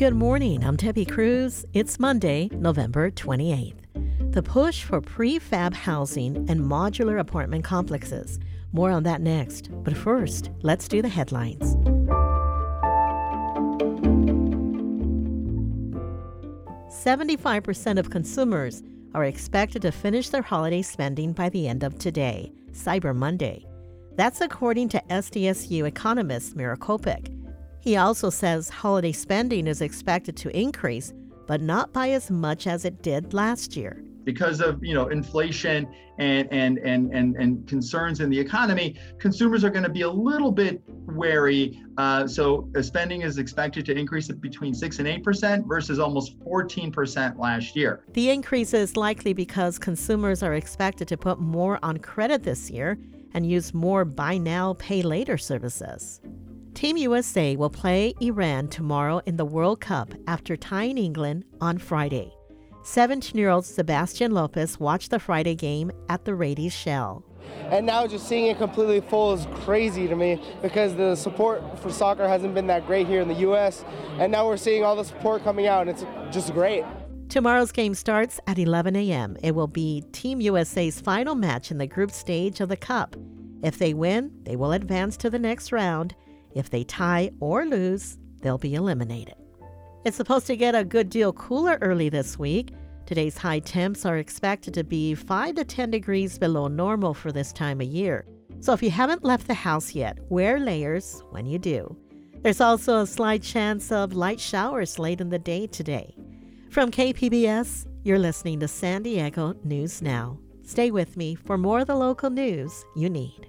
Good morning. I'm Debbie Cruz. It's Monday, November 28th. The push for prefab housing and modular apartment complexes. More on that next. But first, let's do the headlines. Seventy-five percent of consumers are expected to finish their holiday spending by the end of today, Cyber Monday. That's according to SDSU economist Miro Copic. He also says holiday spending is expected to increase, but not by as much as it did last year. Because of you know inflation and and and and, and concerns in the economy consumers are going to be a little bit wary. Uh, so spending is expected to increase between 6 and 8 percent versus almost 14 percent last year. The increase is likely because consumers are expected to put more on credit this year and use more buy now pay later services Team USA will play Iran tomorrow in the World Cup after tying England on Friday. 17 year old Sebastian Lopez watched the Friday game at the Rady Shell. And now just seeing it completely full is crazy to me because the support for soccer hasn't been that great here in the U.S. And now we're seeing all the support coming out, and it's just great. Tomorrow's game starts at 11 a.m. It will be Team USA's final match in the group stage of the Cup. If they win, they will advance to the next round. If they tie or lose, they'll be eliminated. It's supposed to get a good deal cooler early this week. Today's high temps are expected to be 5 to 10 degrees below normal for this time of year. So if you haven't left the house yet, wear layers when you do. There's also a slight chance of light showers late in the day today. From KPBS, you're listening to San Diego News Now. Stay with me for more of the local news you need.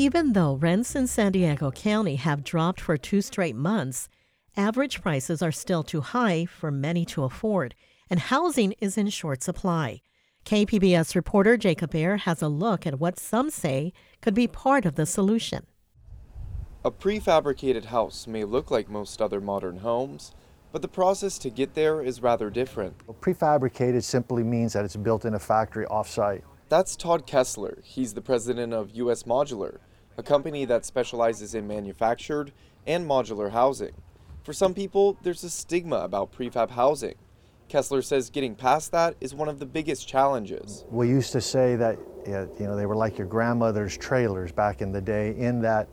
Even though rents in San Diego County have dropped for two straight months, average prices are still too high for many to afford, and housing is in short supply. KPBS reporter Jacob Aere has a look at what some say could be part of the solution. A prefabricated house may look like most other modern homes, but the process to get there is rather different. Prefabricated simply means that it's built in a factory offsite. That's Todd Kessler. He's the president of US Modular, a company that specializes in manufactured and modular housing. For some people, there's a stigma about prefab housing. Kessler says getting past that is one of the biggest challenges. We used to say that you know they were like your grandmother's trailers back in the day in that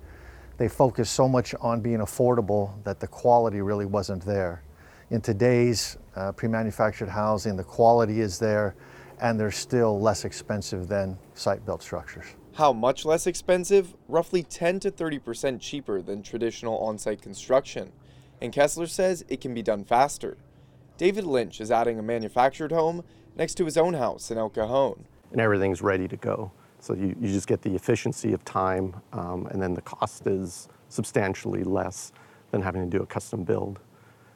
they focused so much on being affordable that the quality really wasn't there. In today's uh, pre-manufactured housing, the quality is there and they're still less expensive than site-built structures. How much less expensive? Roughly 10 to 30% cheaper than traditional on site construction. And Kessler says it can be done faster. David Lynch is adding a manufactured home next to his own house in El Cajon. And everything's ready to go. So you, you just get the efficiency of time, um, and then the cost is substantially less than having to do a custom build,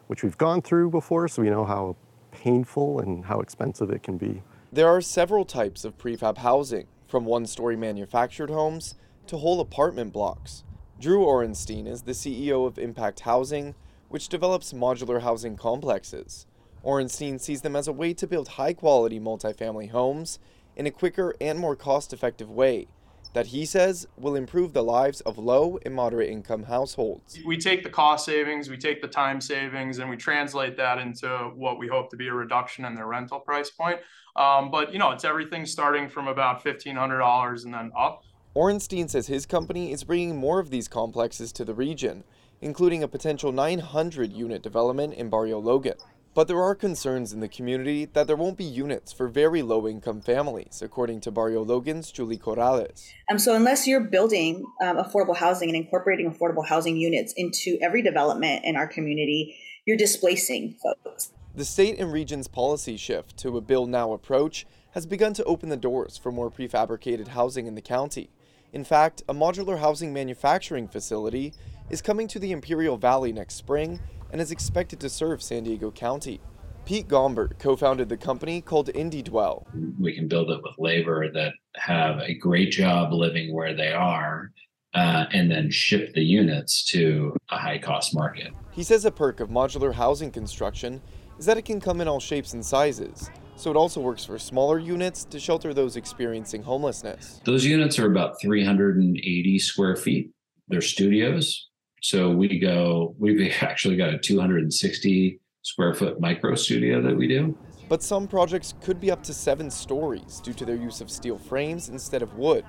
which we've gone through before, so we know how painful and how expensive it can be. There are several types of prefab housing from one story manufactured homes to whole apartment blocks. Drew Orenstein is the CEO of Impact Housing, which develops modular housing complexes. Orenstein sees them as a way to build high quality multifamily homes in a quicker and more cost effective way that he says will improve the lives of low and moderate income households. We take the cost savings, we take the time savings, and we translate that into what we hope to be a reduction in their rental price point. Um, but you know, it's everything starting from about fifteen hundred dollars and then up. Orenstein says his company is bringing more of these complexes to the region, including a potential 900 unit development in Barrio Logan. But there are concerns in the community that there won't be units for very low income families, according to Barrio Logan's Julie Corrales. Um, so, unless you're building um, affordable housing and incorporating affordable housing units into every development in our community, you're displacing folks. The state and region's policy shift to a build now approach has begun to open the doors for more prefabricated housing in the county. In fact, a modular housing manufacturing facility is coming to the Imperial Valley next spring and is expected to serve San Diego County. Pete Gombert co founded the company called IndieDwell. We can build it with labor that have a great job living where they are uh, and then ship the units to a high cost market. He says a perk of modular housing construction is that it can come in all shapes and sizes. So it also works for smaller units to shelter those experiencing homelessness. Those units are about 380 square feet. They're studios. So we go, we've actually got a 260 square foot micro studio that we do. But some projects could be up to seven stories due to their use of steel frames instead of wood,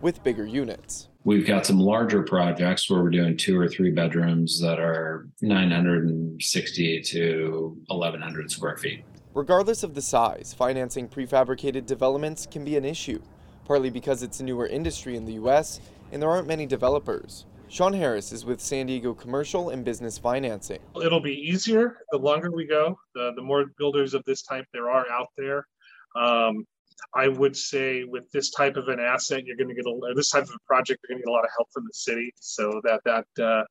with bigger units. We've got some larger projects where we're doing two or three bedrooms that are 960 to 1100 square feet. Regardless of the size, financing prefabricated developments can be an issue, partly because it's a newer industry in the US and there aren't many developers. Sean Harris is with San Diego Commercial and Business Financing. It'll be easier the longer we go, the, the more builders of this type there are out there. Um, I would say with this type of an asset, you're going to get a this type of a project, you're going to get a lot of help from the city, so that that uh,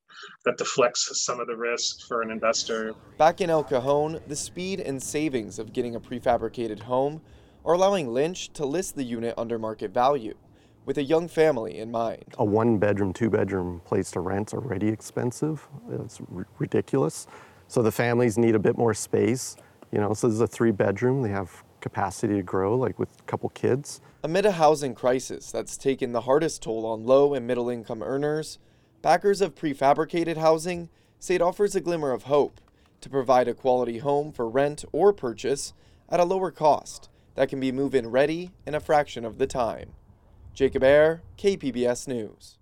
that deflects some of the risk for an investor. Back in El Cajon, the speed and savings of getting a prefabricated home are allowing Lynch to list the unit under market value with a young family in mind. A one bedroom, two bedroom place to rent's already expensive. It's r- ridiculous. So the families need a bit more space. You know, so this is a three bedroom. They have capacity to grow, like with a couple kids. Amid a housing crisis that's taken the hardest toll on low and middle income earners, backers of prefabricated housing say it offers a glimmer of hope to provide a quality home for rent or purchase at a lower cost that can be move in ready in a fraction of the time. Jacob Aere, KPBS News.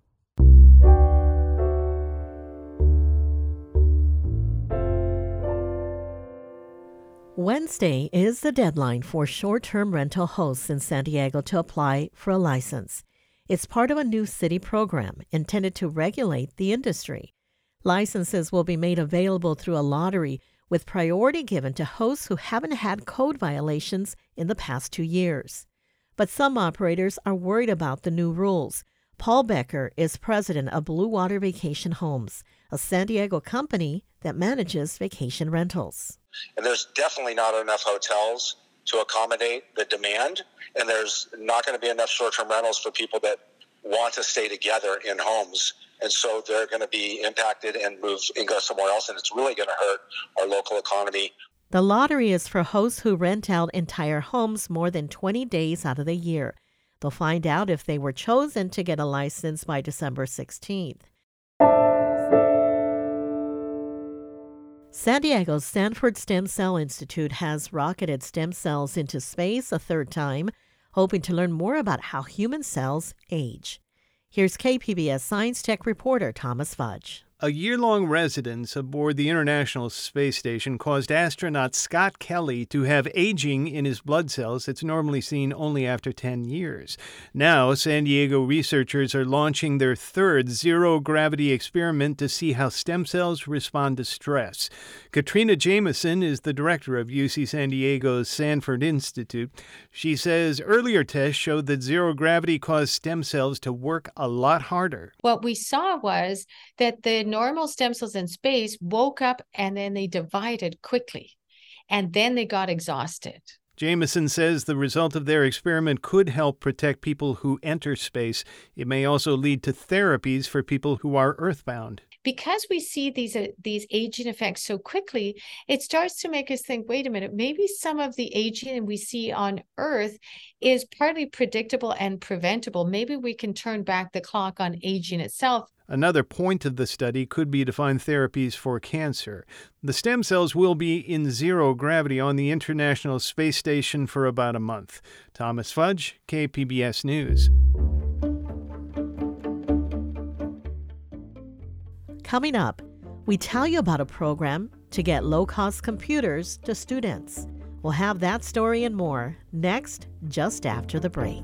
Wednesday is the deadline for short term rental hosts in San Diego to apply for a license. It's part of a new city program intended to regulate the industry. Licenses will be made available through a lottery with priority given to hosts who haven't had code violations in the past two years. But some operators are worried about the new rules. Paul Becker is president of Blue Water Vacation Homes, a San Diego company that manages vacation rentals. And there's definitely not enough hotels to accommodate the demand, and there's not going to be enough short term rentals for people that want to stay together in homes. And so they're going to be impacted and move and go somewhere else, and it's really going to hurt our local economy. The lottery is for hosts who rent out entire homes more than 20 days out of the year. They'll find out if they were chosen to get a license by December 16th. San Diego's Sanford Stem Cell Institute has rocketed stem cells into space a third time, hoping to learn more about how human cells age. Here's KPBS Science Tech reporter Thomas Fudge. A year long residence aboard the International Space Station caused astronaut Scott Kelly to have aging in his blood cells that's normally seen only after 10 years. Now, San Diego researchers are launching their third zero gravity experiment to see how stem cells respond to stress. Catriona Jamieson is the director of UC San Diego's Sanford Institute. She says earlier tests showed that zero gravity caused stem cells to work a lot harder. What we saw was that the normal stem cells in space woke up and then they divided quickly and then they got exhausted. Jamieson says the result of their experiment could help protect people who enter space. It may also lead to therapies for people who are earthbound. Because we see these uh, these aging effects so quickly, it starts to make us think, wait a minute, maybe some of the aging we see on Earth is partly predictable and preventable. Maybe we can turn back the clock on aging itself Another point of the study could be to find therapies for cancer. The stem cells will be in zero gravity on the International Space Station for about a month. Thomas Fudge, KPBS News. Coming up, we tell you about a program to get low cost computers to students. We'll have that story and more next, just after the break.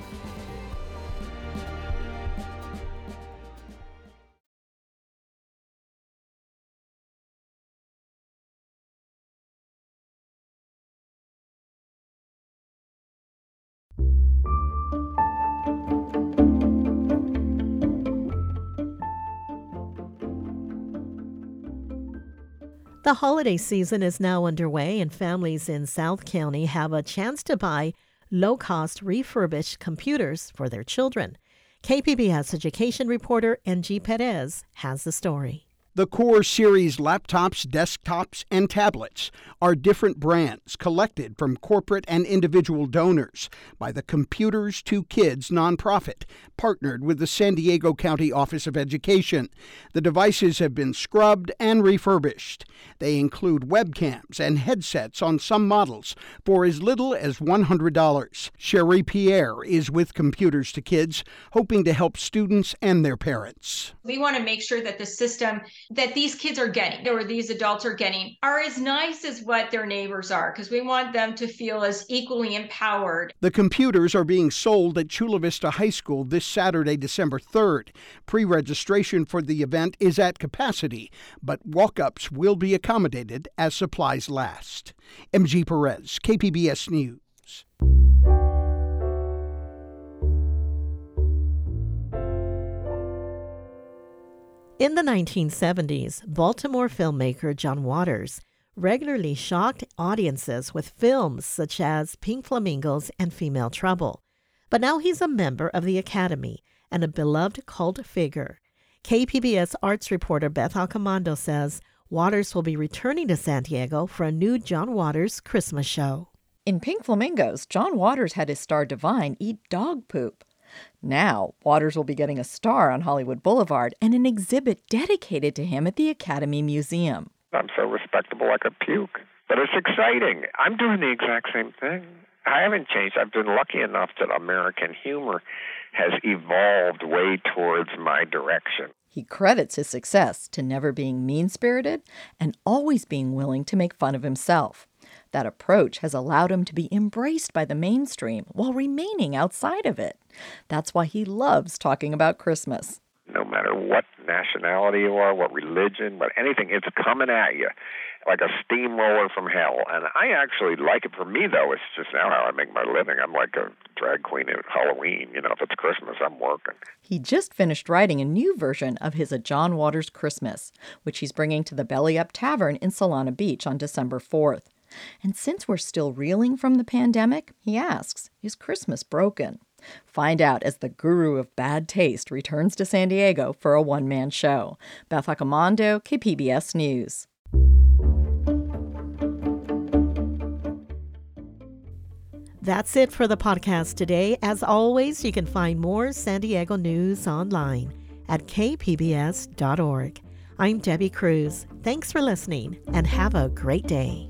The holiday season is now underway, and families in South County have a chance to buy low cost refurbished computers for their children. KPBS education reporter MG Perez has the story. The Core Series laptops, desktops, and tablets are different brands collected from corporate and individual donors by the Computers to Kids nonprofit, partnered with the San Diego County Office of Education. The devices have been scrubbed and refurbished. They include webcams and headsets on some models for as little as $100. Sherry Pierre is with Computers to Kids, hoping to help students and their parents. We want to make sure that the system that these kids are getting or these adults are getting are as nice as what their neighbors are because we want them to feel as equally empowered. The computers are being sold at Chula Vista High School this Saturday, December 3rd. Pre registration for the event is at capacity, but walk ups will be accommodated as supplies last. MG Perez, KPBS News. In the 1970s, Baltimore filmmaker John Waters regularly shocked audiences with films such as Pink Flamingos and Female Trouble. But now he's a member of the Academy and a beloved cult figure. KPBS arts reporter Beth Accomando says Waters will be returning to San Diego for a new John Waters Christmas show. In Pink Flamingos, John Waters had his star Divine eat dog poop. Now, Waters will be getting a star on Hollywood Boulevard and an exhibit dedicated to him at the Academy Museum. I'm so respectable I could puke. But it's exciting. I'm doing the exact same thing. I haven't changed. I've been lucky enough that American humor has evolved way towards my direction. He credits his success to never being mean spirited and always being willing to make fun of himself. That approach has allowed him to be embraced by the mainstream while remaining outside of it. That's why he loves talking about Christmas. No matter what nationality you are, what religion, what anything, it's coming at you like a steamroller from hell. And I actually like it. For me, though, it's just now how I make my living. I'm like a drag queen at Halloween. You know, if it's Christmas, I'm working. He just finished writing a new version of his A John Waters Christmas, which he's bringing to the Belly Up Tavern in Solana Beach on December 4th. And since we're still reeling from the pandemic, he asks, is Christmas broken? Find out as the guru of bad taste returns to San Diego for a one man show. Beth Accomando, KPBS News. That's it for the podcast today. As always, you can find more San Diego news online at kpbs.org. I'm Debbie Cruz. Thanks for listening and have a great day.